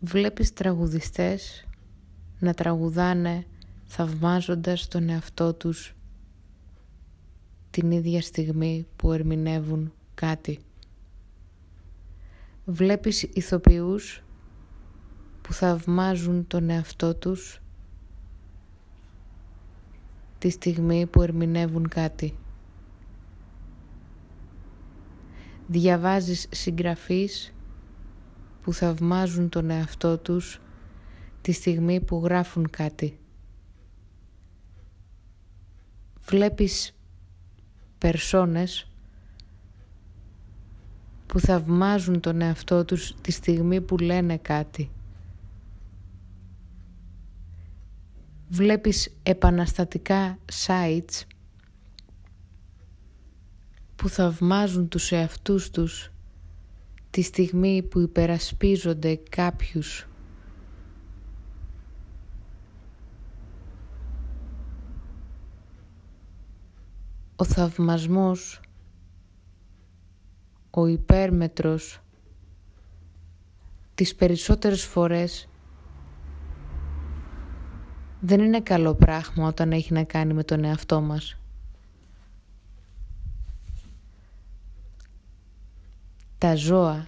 Βλέπεις τραγουδιστές να τραγουδάνε θαυμάζοντας τον εαυτό τους την ίδια στιγμή που ερμηνεύουν κάτι. Βλέπεις ηθοποιούς που θαυμάζουν τον εαυτό τους τη στιγμή που ερμηνεύουν κάτι. Διαβάζεις συγγραφείς που θαυμάζουν τον εαυτό τους τη στιγμή που γράφουν κάτι. Βλέπεις περσόνες που θαυμάζουν τον εαυτό τους τη στιγμή που λένε κάτι. Βλέπεις επαναστατικά sites που θαυμάζουν τους εαυτούς τους τη στιγμή που υπερασπίζονται κάποιους ο θαυμασμός, ο υπέρμετρος, τις περισσότερες φορές δεν είναι καλό πράγμα όταν έχει να κάνει με τον εαυτό μας. Τα ζώα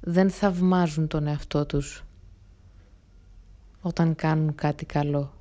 δεν θαυμάζουν τον εαυτό τους όταν κάνουν κάτι καλό.